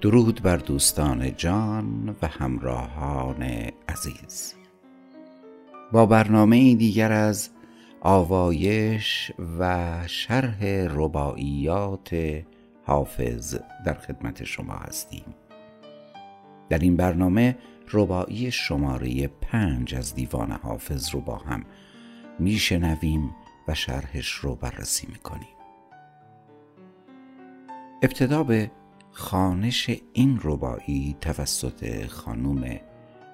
درود بر دوستان جان و همراهان عزیز. با برنامه دیگر از آوایش و شرح رباعیات حافظ در خدمت شما هستیم. در این برنامه رباعی شماره پنج از دیوان حافظ رو با هم میشنویم و شرحش رو بررسی می‌کنیم. ابتدا به خانش این ربایی توسط خانوم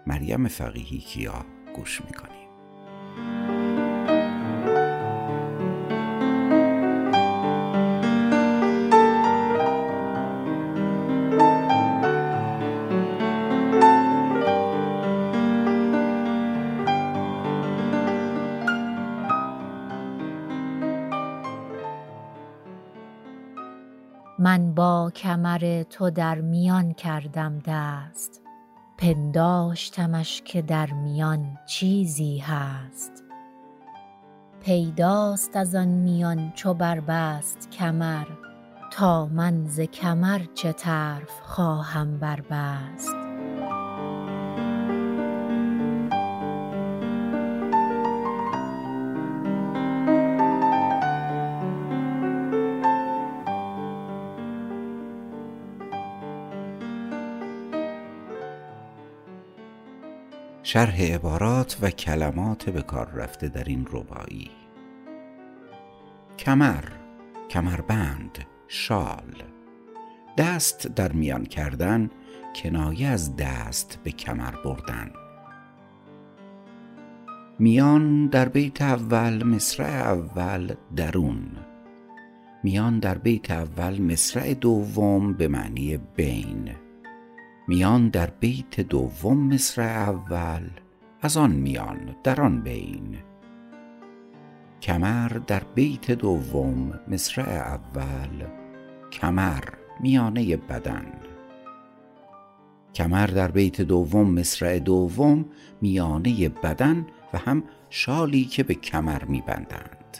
مریم فقیهی کیا گوش می‌کنیم. من با کمر تو در میان کردم دست. پنداشتمش که در میان چیزی هست. پیداست از آن میان چو بربست کمر تا من ز کمر چه طرف خواهم بربست. شرح عبارات و کلمات به کار رفته در این ربایی کمر کمربند شال. دست در میان کردن کنایه از دست به کمر بردن. میان در بیت اول مصرع اول درون. میان در بیت اول مصرع دوم به معنی بین. میان در بیت دوم مصرع اول از آن میان در آن بین. کمر در بیت دوم مصرع اول کمر میانه بدن. کمر در بیت دوم مصرع دوم میانه بدن و هم شالی که به کمر میبندند.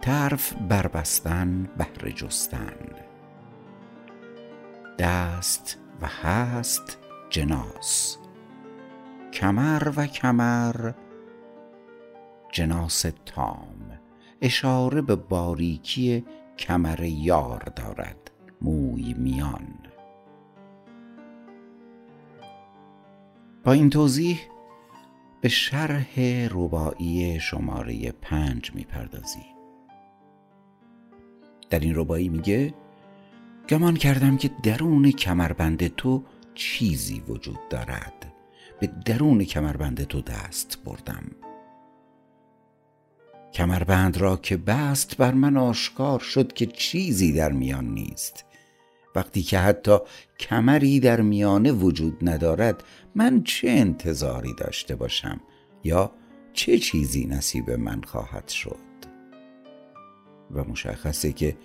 طرف بربستن بهر جستن. دست و هست جناس. کمر و کمر جناس تام. اشاره به باریکی کمر یار دارد موی میان. با این توضیح به شرح رباعی شماره پنج می‌پردازیم در این ربایی میگه گمان کردم که درون کمربند تو چیزی وجود دارد. به درون کمربند تو دست بردم. کمربند را که بست بر من آشکار شد که چیزی در میان نیست. وقتی که حتی کمری در میانه وجود ندارد من چه انتظاری داشته باشم؟ یا چه چیزی نصیب من خواهد شد؟ و مشخصه که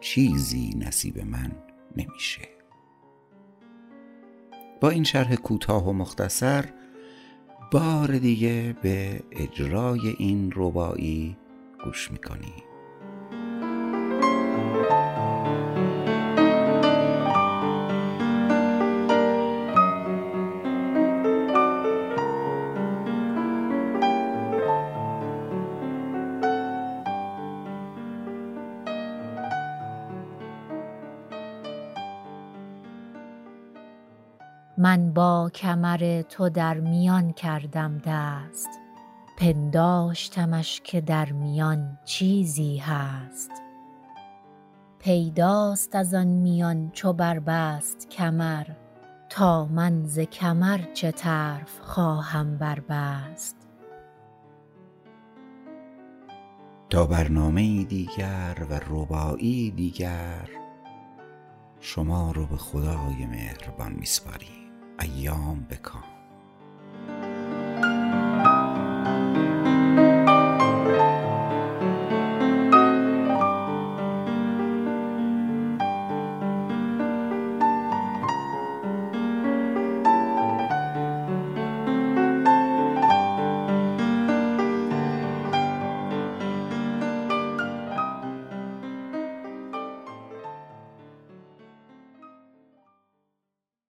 چیزی نصیب من نمیشه. با این شرح کوتاه و مختصر بار دیگه به اجرای این ربایی گوش می‌کنیم. من با کمر تو در میان کردم دست. پنداشتمش که در میان چیزی هست. پیداست از آن میان چو بربست کمر تا من ز کمر چه طرف خواهم بربست. تا برنامه دیگر و ربایی دیگر شما رو به خدای مهربان میسپاریم. ایام بکام